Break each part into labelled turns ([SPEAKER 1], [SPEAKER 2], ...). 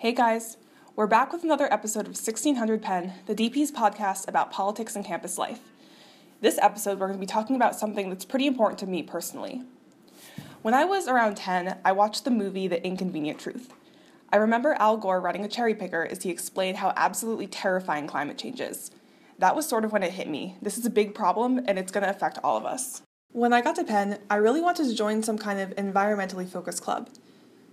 [SPEAKER 1] Hey guys, we're back with another episode of 1600 Penn, the DP's podcast about politics and campus life. This episode, we're going to be talking about something that's pretty important to me personally. When I was around 10, I watched the movie The Inconvenient Truth. I remember Al Gore riding a cherry picker as he explained how absolutely terrifying climate change is. That was sort of when it hit me. This is a big problem, and it's going to affect all of us. When I got to Penn, I really wanted to join some kind of environmentally focused club.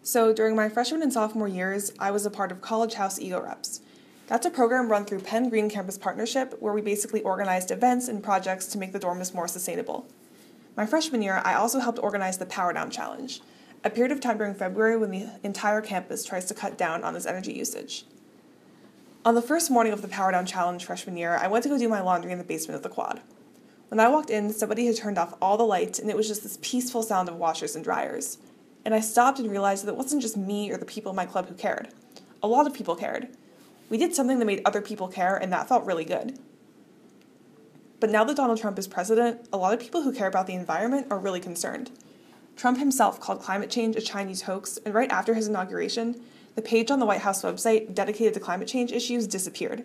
[SPEAKER 1] So during my freshman and sophomore years, I was a part of College House Eco Reps. That's a program run through Penn Green Campus Partnership where we basically organized events and projects to make the dorms more sustainable. My freshman year, I also helped organize the Power Down Challenge, a period of time during February when the entire campus tries to cut down on its energy usage. On the first morning of the Power Down Challenge freshman year, I went to go do my laundry in the basement of the quad. When I walked in, somebody had turned off all the lights, and it was just this peaceful sound of washers and dryers. And I stopped and realized that it wasn't just me or the people in my club who cared. A lot of people cared. We did something that made other people care, and that felt really good. But now that Donald Trump is president, a lot of people who care about the environment are really concerned. Trump himself called climate change a Chinese hoax, and right after his inauguration, the page on the White House website dedicated to climate change issues disappeared.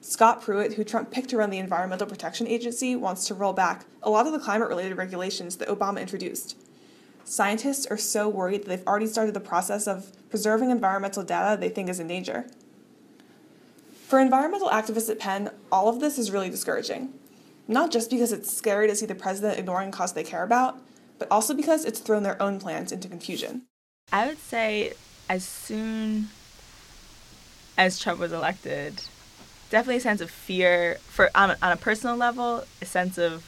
[SPEAKER 1] Scott Pruitt, who Trump picked to run the Environmental Protection Agency, wants to roll back a lot of the climate related regulations that Obama introduced. Scientists are so worried that they've already started the process of preserving environmental data they think is in danger. For environmental activists at Penn, all of this is really discouraging. Not just because it's scary to see the president ignoring cause they care about, but also because it's thrown their own plans into confusion.
[SPEAKER 2] I would say as soon as Trump was elected, definitely a sense of fear for on a, on a personal level, a sense of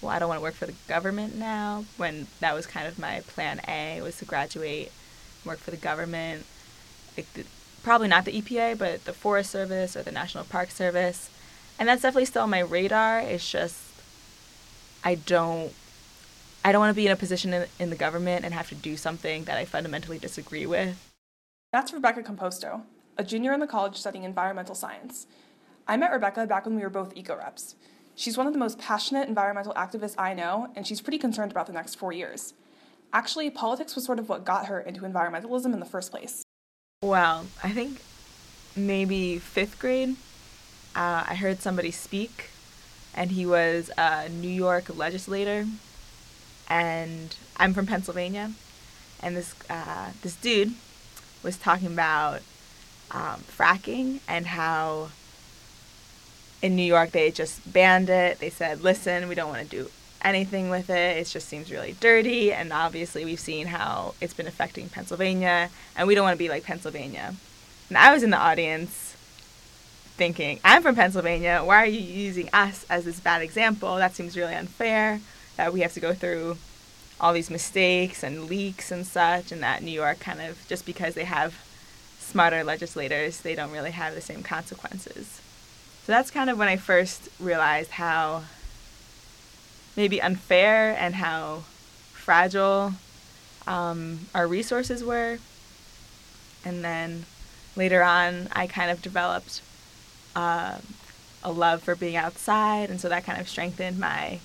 [SPEAKER 2] well, I don't want to work for the government now. When that was kind of my plan A was to graduate, work for the government, like the, probably not the EPA, but the Forest Service or the National Park Service, and that's definitely still on my radar. It's just I don't I don't want to be in a position in, in the government and have to do something that I fundamentally disagree with.
[SPEAKER 1] That's Rebecca Composto, a junior in the college studying environmental science. I met Rebecca back when we were both eco reps. She's one of the most passionate environmental activists I know, and she's pretty concerned about the next four years. Actually, politics was sort of what got her into environmentalism in the first place.
[SPEAKER 2] Well, I think maybe fifth grade, uh, I heard somebody speak, and he was a New York legislator, and I'm from Pennsylvania, and this uh, this dude was talking about um, fracking and how in New York they just banned it. They said, "Listen, we don't want to do anything with it. It just seems really dirty." And obviously, we've seen how it's been affecting Pennsylvania, and we don't want to be like Pennsylvania. And I was in the audience thinking, "I'm from Pennsylvania. Why are you using us as this bad example? That seems really unfair. That we have to go through all these mistakes and leaks and such, and that New York kind of just because they have smarter legislators, they don't really have the same consequences." So that's kind of when I first realized how maybe unfair and how fragile um, our resources were. And then later on, I kind of developed uh, a love for being outside, and so that kind of strengthened my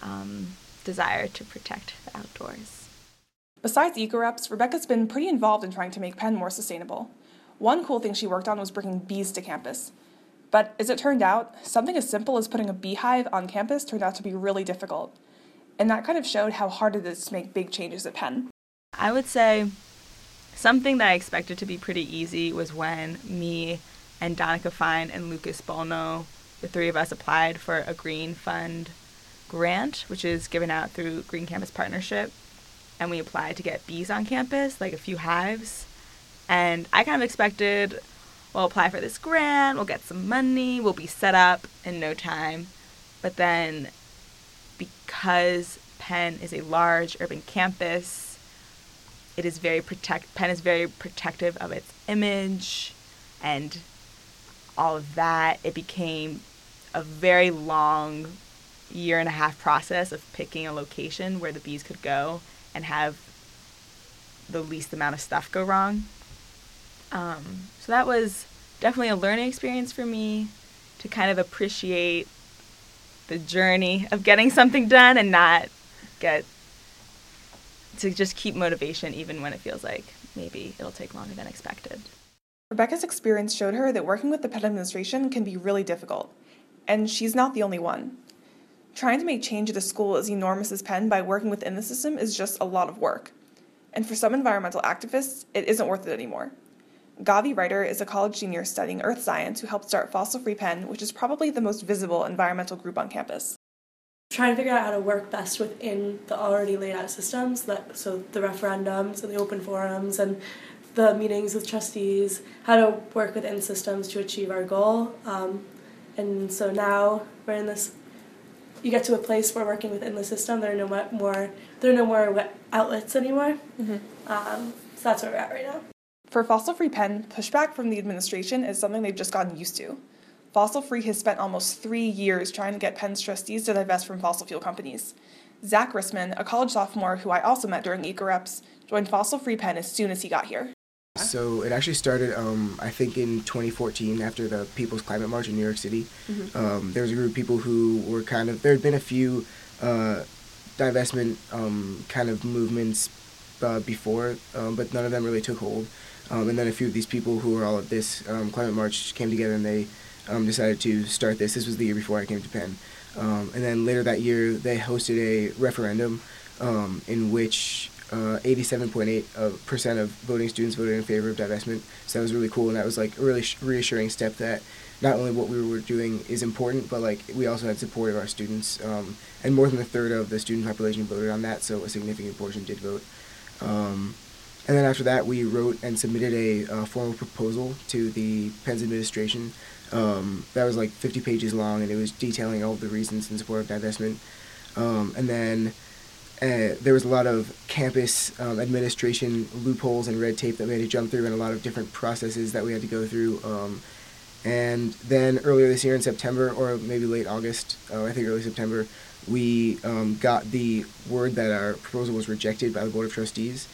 [SPEAKER 2] um, desire to protect the outdoors.
[SPEAKER 1] Besides EcoReps, Rebecca's been pretty involved in trying to make Penn more sustainable. One cool thing she worked on was bringing bees to campus. But as it turned out, something as simple as putting a beehive on campus turned out to be really difficult. And that kind of showed how hard it is to make big changes at Penn.
[SPEAKER 2] I would say something that I expected to be pretty easy was when me and Donica Fine and Lucas Bolno, the three of us, applied for a Green Fund grant, which is given out through Green Campus Partnership. And we applied to get bees on campus, like a few hives. And I kind of expected we'll apply for this grant, we'll get some money, we'll be set up in no time. But then, because Penn is a large urban campus, it is very protect. Penn is very protective of its image, and all of that. It became a very long year and a half process of picking a location where the bees could go and have the least amount of stuff go wrong. Um, so that was definitely a learning experience for me to kind of appreciate the journey of getting something done and not get to just keep motivation even when it feels like maybe it'll take longer than expected.
[SPEAKER 1] Rebecca's experience showed her that working with the Penn administration can be really difficult, and she's not the only one. Trying to make change at a school as enormous as Penn by working within the system is just a lot of work. And for some environmental activists, it isn't worth it anymore. Gavi Reiter is a college senior studying earth science who helped start Fossil Free Penn, which is probably the most visible environmental group on campus.
[SPEAKER 3] Trying to figure out how to work best within the already laid out systems, that, so the referendums and the open forums and the meetings with trustees, how to work within systems to achieve our goal. Um, and so now we're in this. You get to a place where working within the system, there are no more there are no more outlets anymore. Mm-hmm. Um, so that's where we're at right now.
[SPEAKER 1] For Fossil Free Penn, pushback from the administration is something they've just gotten used to. Fossil Free has spent almost three years trying to get Penn's trustees to divest from fossil fuel companies. Zach Rissman, a college sophomore who I also met during EcoReps, joined Fossil Free Penn as soon as he got here.
[SPEAKER 4] So it actually started, um, I think, in 2014 after the People's Climate March in New York City. Mm-hmm. Um, there was a group of people who were kind of, there had been a few uh, divestment um, kind of movements uh, before, um, but none of them really took hold. Um, and then a few of these people who were all at this um, Climate March came together and they decided to start this. This was the year before I came to Penn. and then later that year, they hosted a referendum in which uh, 87.8 percent of voting students voted in favor of divestment. So that was really cool, and that was like a really reassuring step that not only what we were doing is important, but like we also had support of our students, um, and more than a third of the student population voted on that. So a significant portion did vote. And then after that, we wrote and submitted a uh, formal proposal to the Penn's administration. Um, that was like 50 pages long, and it was detailing all of the reasons in support of divestment. Um, and then uh, there was a lot of campus um, administration loopholes and red tape that we had to jump through, and a lot of different processes that we had to go through. Um, and then earlier this year in September, or maybe late August, uh, I think early September, we um, got the word that our proposal was rejected by the Board of Trustees.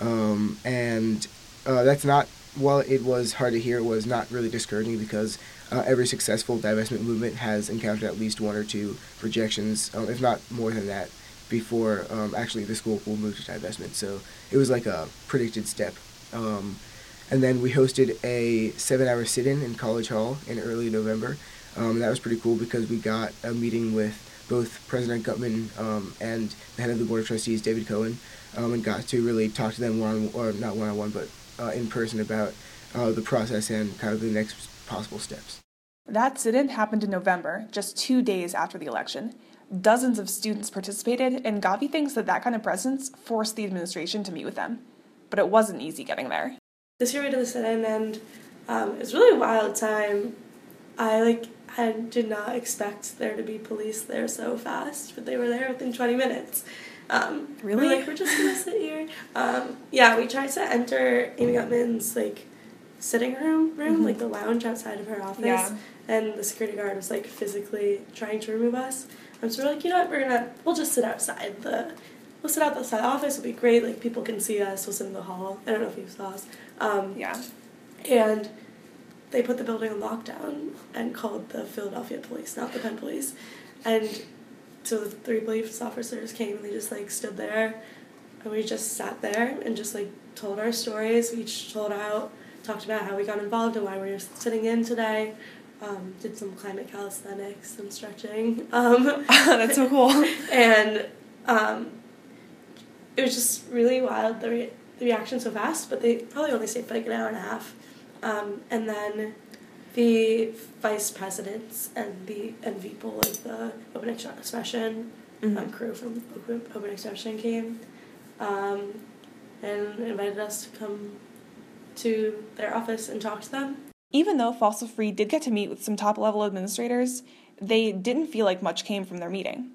[SPEAKER 4] Um, and uh, that's not, while it was hard to hear, it was not really discouraging because uh, every successful divestment movement has encountered at least one or two rejections, um, if not more than that before um, actually the school will move to divestment. So it was like a predicted step. Um, and then we hosted a seven-hour sit-in in College Hall in early November. Um, that was pretty cool because we got a meeting with both President Gutmann um, and the head of the Board of Trustees, David Cohen, um, and got to really talk to them one or not one-on-one, but uh, in person about uh, the process and kind of the next possible steps.
[SPEAKER 1] That sit-in happened in November, just two days after the election. Dozens of students participated, and Gavi thinks that that kind of presence forced the administration to meet with them. But it wasn't easy getting there.
[SPEAKER 3] This year we did the sit-in, and um, it was really a wild time. I like I did not expect there to be police there so fast, but they were there within 20 minutes. Um,
[SPEAKER 1] really?
[SPEAKER 3] We're like, we're just gonna sit here. Um, yeah, we tried to enter Amy Gutmann's like sitting room room, mm-hmm. like the lounge outside of her office, yeah. and the security guard was like physically trying to remove us. And so we're like, you know what, we're gonna we'll just sit outside the we'll sit outside the office, it'll be great, like people can see us, we'll sit in the hall. I don't know if you saw us. Um,
[SPEAKER 1] yeah.
[SPEAKER 3] And they put the building on lockdown and called the Philadelphia police, not the Penn police. And so the three police officers came and they just like stood there and we just sat there and just like told our stories. We each told out, talked about how we got involved and why we were sitting in today um, did some climate calisthenics and stretching. Um,
[SPEAKER 1] That's so cool.
[SPEAKER 3] and um, it was just really wild, the, re- the reaction so fast, but they probably only stayed for like an hour and a half. Um, and then the vice presidents and the and people of the Open Expression mm-hmm. um, crew from Open, Open Expression came um, and invited us to come to their office and talk to them.
[SPEAKER 1] Even though Fossil Free did get to meet with some top level administrators, they didn't feel like much came from their meeting.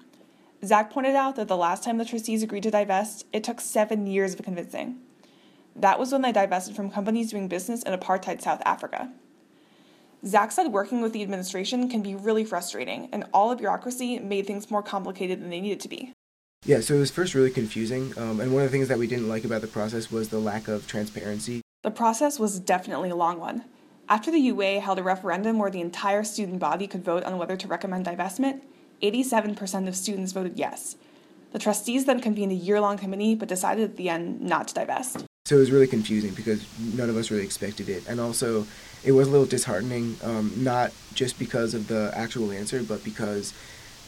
[SPEAKER 1] Zach pointed out that the last time the trustees agreed to divest, it took seven years of convincing. That was when they divested from companies doing business in apartheid South Africa. Zach said working with the administration can be really frustrating, and all the bureaucracy made things more complicated than they needed to be.
[SPEAKER 4] Yeah, so it was first really confusing, um, and one of the things that we didn't like about the process was the lack of transparency.
[SPEAKER 1] The process was definitely a long one. After the UA held a referendum where the entire student body could vote on whether to recommend divestment, 87% of students voted yes. The trustees then convened a year long committee but decided at the end not to divest.
[SPEAKER 4] So it was really confusing because none of us really expected it, and also it was a little disheartening, um, not just because of the actual answer, but because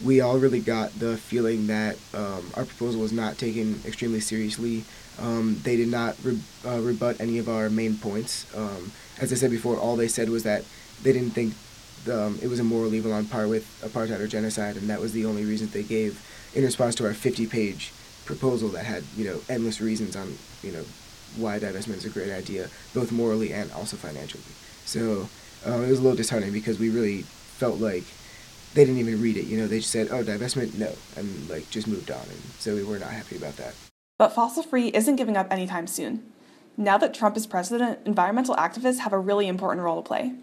[SPEAKER 4] we all really got the feeling that um, our proposal was not taken extremely seriously. Um, they did not re- uh, rebut any of our main points. Um, as I said before, all they said was that they didn't think um, it was a moral evil on par with apartheid or genocide, and that was the only reason they gave in response to our 50-page proposal that had you know endless reasons on you know why divestment is a great idea, both morally and also financially. So um, it was a little disheartening because we really felt like they didn't even read it. You know, they just said, "Oh, divestment, no," and like just moved on, and so we were not happy about that.
[SPEAKER 1] But fossil free isn't giving up anytime soon. Now that Trump is president, environmental activists have a really important role to play.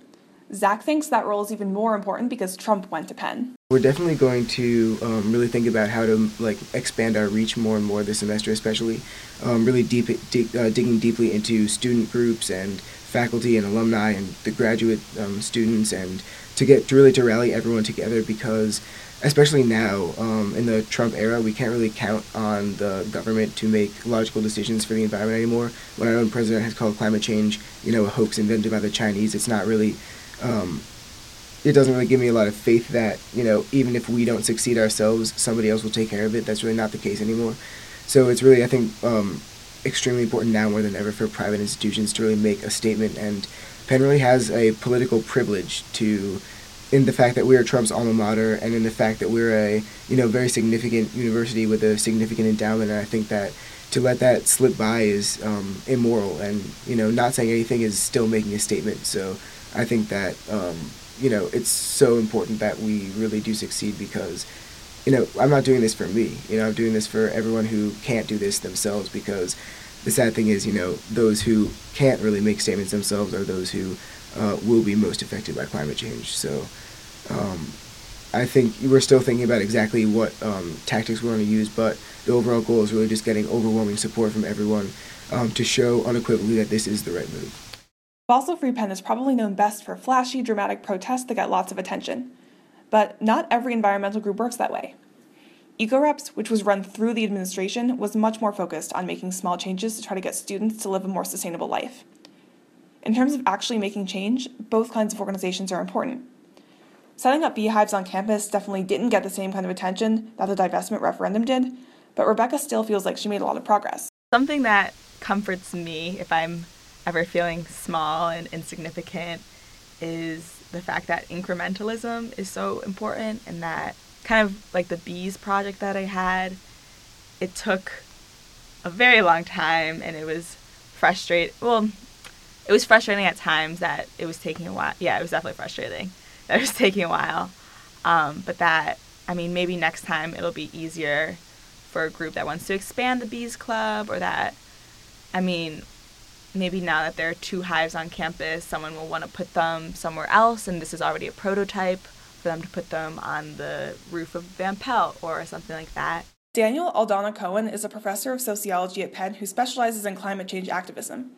[SPEAKER 1] Zach thinks that role is even more important because Trump went to Penn.
[SPEAKER 4] We're definitely going to um, really think about how to like expand our reach more and more this semester, especially um, really deep, uh, digging deeply into student groups and faculty and alumni and the graduate um, students, and to get to really to rally everyone together because especially now um, in the Trump era, we can't really count on the government to make logical decisions for the environment anymore. When our own president has called climate change, you know, a hoax invented by the Chinese, it's not really um, it doesn't really give me a lot of faith that you know even if we don't succeed ourselves, somebody else will take care of it. That's really not the case anymore. So it's really I think um, extremely important now more than ever for private institutions to really make a statement. And Penn really has a political privilege to in the fact that we are Trump's alma mater and in the fact that we're a you know very significant university with a significant endowment. And I think that to let that slip by is um, immoral. And you know not saying anything is still making a statement. So I think that um, you know it's so important that we really do succeed because you know I'm not doing this for me. You know I'm doing this for everyone who can't do this themselves because the sad thing is you know those who can't really make statements themselves are those who uh, will be most affected by climate change. So. Um, I think we're still thinking about exactly what um, tactics we're going to use, but the overall goal is really just getting overwhelming support from everyone um, to show unequivocally that this is the right move.
[SPEAKER 1] Fossil Free Penn is probably known best for flashy, dramatic protests that get lots of attention. But not every environmental group works that way. EcoReps, which was run through the administration, was much more focused on making small changes to try to get students to live a more sustainable life. In terms of actually making change, both kinds of organizations are important. Setting up beehives on campus definitely didn't get the same kind of attention that the divestment referendum did, but Rebecca still feels like she made a lot of progress.
[SPEAKER 2] Something that comforts me if I'm ever feeling small and insignificant is the fact that incrementalism is so important and that kind of like the bees project that I had, it took a very long time and it was frustrating. Well, it was frustrating at times that it was taking a while. Yeah, it was definitely frustrating that it was taking a while. Um, but that, I mean, maybe next time it'll be easier for a group that wants to expand the bees club or that, I mean, maybe now that there are two hives on campus, someone will want to put them somewhere else, and this is already a prototype for them to put them on the roof of Van Pelt or something like that.
[SPEAKER 1] Daniel Aldana Cohen is a professor of sociology at Penn who specializes in climate change activism.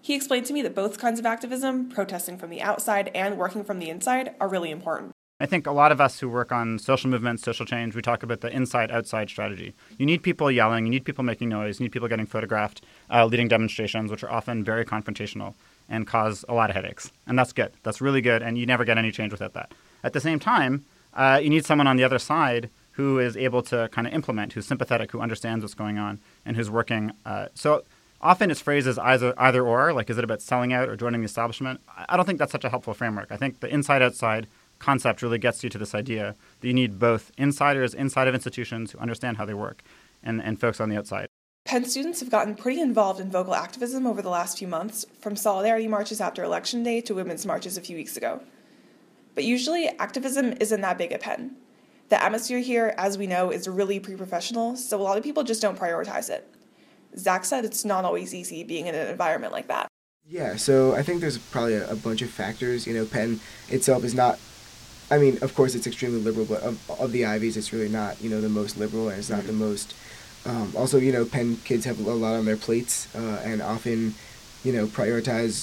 [SPEAKER 1] He explained to me that both kinds of activism, protesting from the outside and working from the inside, are really important.
[SPEAKER 5] I think a lot of us who work on social movements, social change, we talk about the inside outside strategy. You need people yelling, you need people making noise, you need people getting photographed, uh, leading demonstrations, which are often very confrontational and cause a lot of headaches. And that's good. That's really good. And you never get any change without that. At the same time, uh, you need someone on the other side who is able to kind of implement, who's sympathetic, who understands what's going on, and who's working. Uh, so often it's phrased as either, either or, like is it about selling out or joining the establishment? I don't think that's such a helpful framework. I think the inside outside concept really gets you to this idea that you need both insiders inside of institutions who understand how they work and, and folks on the outside.
[SPEAKER 1] Penn students have gotten pretty involved in vocal activism over the last few months, from solidarity marches after Election Day to women's marches a few weeks ago. But usually, activism isn't that big at Penn. The atmosphere here, as we know, is really pre professional, so a lot of people just don't prioritize it. Zach said it's not always easy being in an environment like that.
[SPEAKER 4] Yeah, so I think there's probably a, a bunch of factors. You know, Penn itself is not I mean, of course, it's extremely liberal, but of, of the Ivies, it's really not, you know, the most liberal, and it's not mm-hmm. the most. Um, also, you know, Penn kids have a lot on their plates, uh, and often, you know, prioritize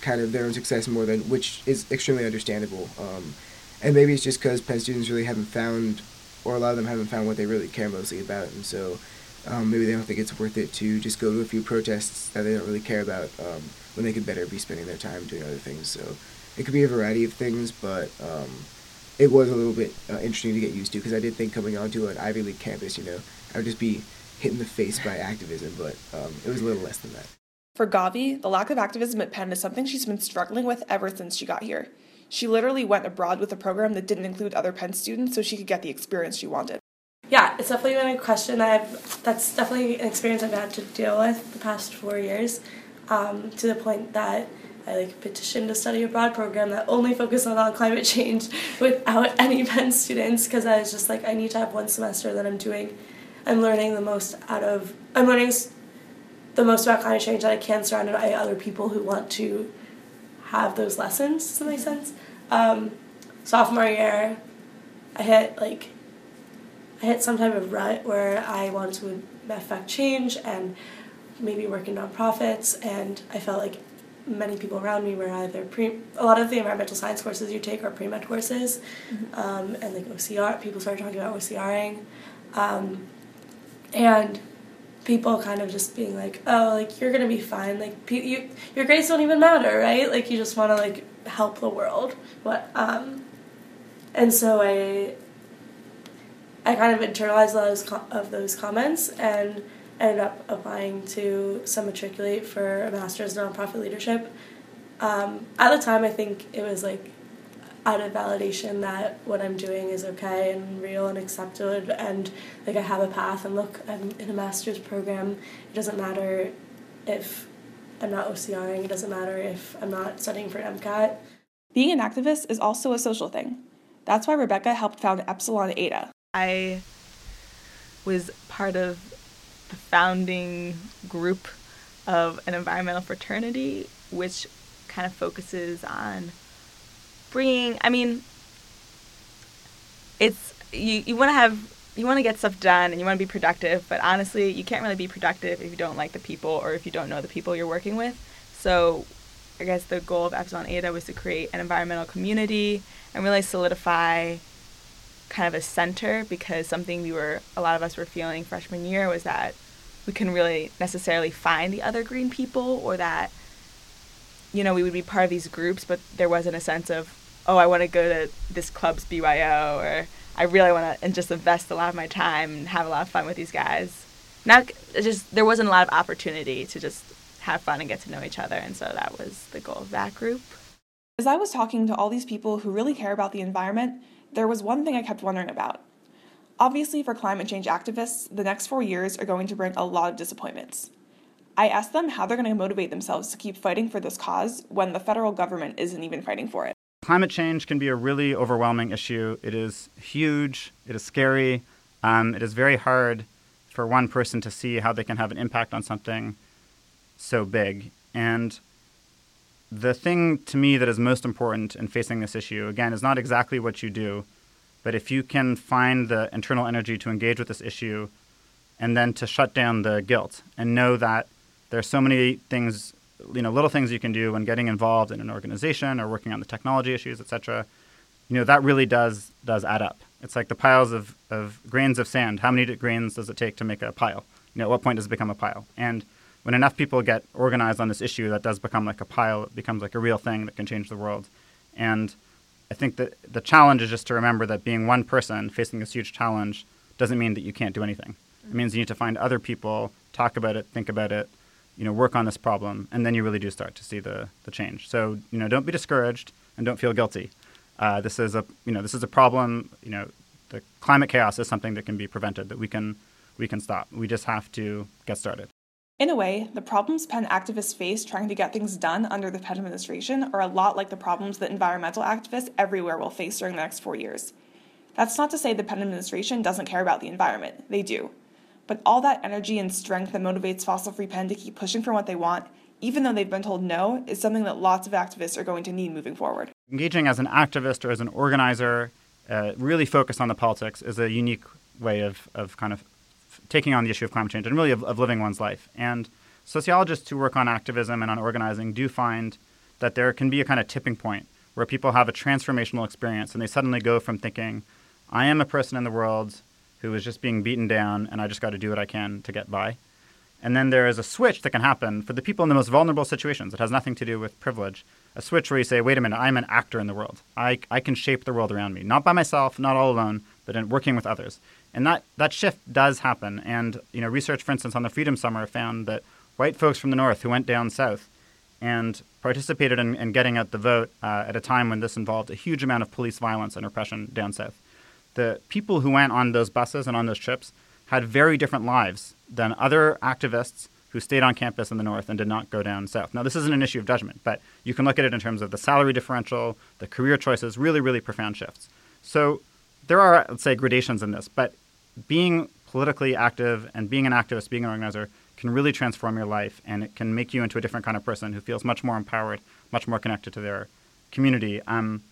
[SPEAKER 4] kind of their own success more than, which is extremely understandable. Um, and maybe it's just because Penn students really haven't found, or a lot of them haven't found what they really care mostly about, and so Um, maybe they don't think it's worth it to just go to a few protests that they don't really care about um, when they could better be spending their time doing other things. So it could be a variety of things, but um, it was a little bit uh, interesting to get used to because I did think coming onto an Ivy League campus, you know, I would just be hit in the face by activism, but um, it was a little less than that.
[SPEAKER 1] For Gavi, the lack of activism at Penn is something she's been struggling with ever since she got here. She literally went abroad with a program that didn't include other Penn students so she could get the experience she wanted.
[SPEAKER 3] Yeah, it's definitely been a question that I've. That's definitely an experience I've had to deal with the past four years, um, to the point that I like petitioned a study abroad program that only focused on, climate change without any Penn students because I was just like I need to have one semester that I'm doing, I'm learning the most out of. I'm learning the most about climate change that I can surrounded by other people who want to have those lessons. Does that make sense? Um, sophomore year, I hit like I hit some type of rut where I wanted to affect change and maybe work in nonprofits, and I felt like many people around me were either pre. A lot of the environmental science courses you take are pre med courses, mm-hmm. um, and like OCR. People started talking about OCRing, um, and people kind of just being like, "Oh, like you're gonna be fine. Like pe- you, your grades don't even matter, right? Like you just want to like help the world." What? Um, and so I, I kind of internalized a lot of those, of those comments and ended up applying to some matriculate for a master's in nonprofit leadership. Um, at the time, I think it was like out of validation that what I'm doing is okay and real and accepted and like I have a path and look I'm in a master's program. It doesn't matter if I'm not OCRing it doesn't matter if I'm not studying for an MCAT
[SPEAKER 1] being an activist is also a social thing. That's why Rebecca helped found Epsilon Eta.
[SPEAKER 2] I was part of the founding group of an environmental fraternity which kind of focuses on bringing i mean it's you, you want to have you want to get stuff done and you want to be productive but honestly you can't really be productive if you don't like the people or if you don't know the people you're working with. So i guess the goal of epsilon eta was to create an environmental community and really solidify kind of a center because something we were a lot of us were feeling freshman year was that we couldn't really necessarily find the other green people or that you know we would be part of these groups but there wasn't a sense of oh, I want to go to this club's BYO, or I really want to and just invest a lot of my time and have a lot of fun with these guys. Not just there wasn't a lot of opportunity to just have fun and get to know each other, and so that was the goal of that group.
[SPEAKER 1] As I was talking to all these people who really care about the environment, there was one thing I kept wondering about. Obviously, for climate change activists, the next four years are going to bring a lot of disappointments. I asked them how they're going to motivate themselves to keep fighting for this cause when the federal government isn't even fighting for it.
[SPEAKER 5] Climate change can be a really overwhelming issue. It is huge, it is scary, um, it is very hard for one person to see how they can have an impact on something so big. And the thing to me that is most important in facing this issue, again, is not exactly what you do, but if you can find the internal energy to engage with this issue and then to shut down the guilt and know that there are so many things you know little things you can do when getting involved in an organization or working on the technology issues, etc. You know that really does does add up. It's like the piles of, of grains of sand. How many grains does it take to make a pile? You know, at what point does it become a pile? And when enough people get organized on this issue, that does become like a pile. It becomes like a real thing that can change the world. And I think that the challenge is just to remember that being one person facing this huge challenge doesn't mean that you can't do anything. It means you need to find other people, talk about it, think about it, you know, work on this problem, and then you really do start to see the, the change. So, you know, don't be discouraged and don't feel guilty. Uh, this is a, you know, this is a problem. You know, the climate chaos is something that can be prevented, that we can, we can stop. We just have to get started.
[SPEAKER 1] In a way, the problems Penn activists face trying to get things done under the Penn administration are a lot like the problems that environmental activists everywhere will face during the next four years. That's not to say the Penn administration doesn't care about the environment. They do. But all that energy and strength that motivates Fossil Free Penn to keep pushing for what they want, even though they've been told no, is something that lots of activists are going to need moving forward.
[SPEAKER 5] Engaging as an activist or as an organizer, uh, really focused on the politics, is a unique way of, of kind of taking on the issue of climate change and really of, of living one's life. And sociologists who work on activism and on organizing do find that there can be a kind of tipping point where people have a transformational experience and they suddenly go from thinking, I am a person in the world who is just being beaten down, and I just got to do what I can to get by. And then there is a switch that can happen for the people in the most vulnerable situations. It has nothing to do with privilege. A switch where you say, wait a minute, I'm an actor in the world. I, I can shape the world around me, not by myself, not all alone, but in working with others. And that, that shift does happen. And you know, research, for instance, on the Freedom Summer found that white folks from the North who went down south and participated in, in getting out the vote uh, at a time when this involved a huge amount of police violence and repression down south. The people who went on those buses and on those trips had very different lives than other activists who stayed on campus in the north and did not go down south. Now, this isn't an issue of judgment, but you can look at it in terms of the salary differential, the career choices, really, really profound shifts. So there are, let's say, gradations in this, but being politically active and being an activist, being an organizer, can really transform your life and it can make you into a different kind of person who feels much more empowered, much more connected to their community. Um,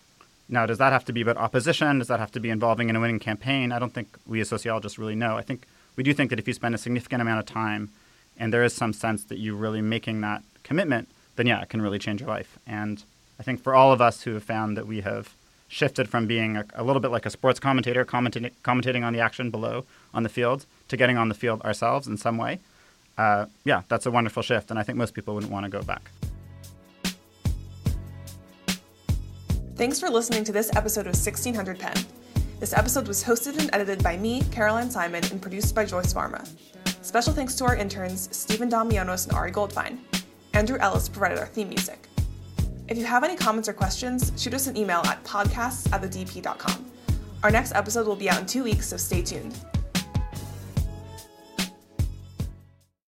[SPEAKER 5] now, does that have to be about opposition? Does that have to be involving in a winning campaign? I don't think we as sociologists really know. I think we do think that if you spend a significant amount of time and there is some sense that you're really making that commitment, then yeah, it can really change your life. And I think for all of us who have found that we have shifted from being a, a little bit like a sports commentator, commenting, commentating on the action below on the field, to getting on the field ourselves in some way, uh, yeah, that's a wonderful shift. And I think most people wouldn't want to go back.
[SPEAKER 1] Thanks for listening to this episode of 1600 Penn. This episode was hosted and edited by me, Caroline Simon, and produced by Joyce Varma. Special thanks to our interns, Stephen Damianos and Ari Goldfein. Andrew Ellis provided our theme music. If you have any comments or questions, shoot us an email at podcasts at. Our next episode will be out in two weeks, so stay tuned.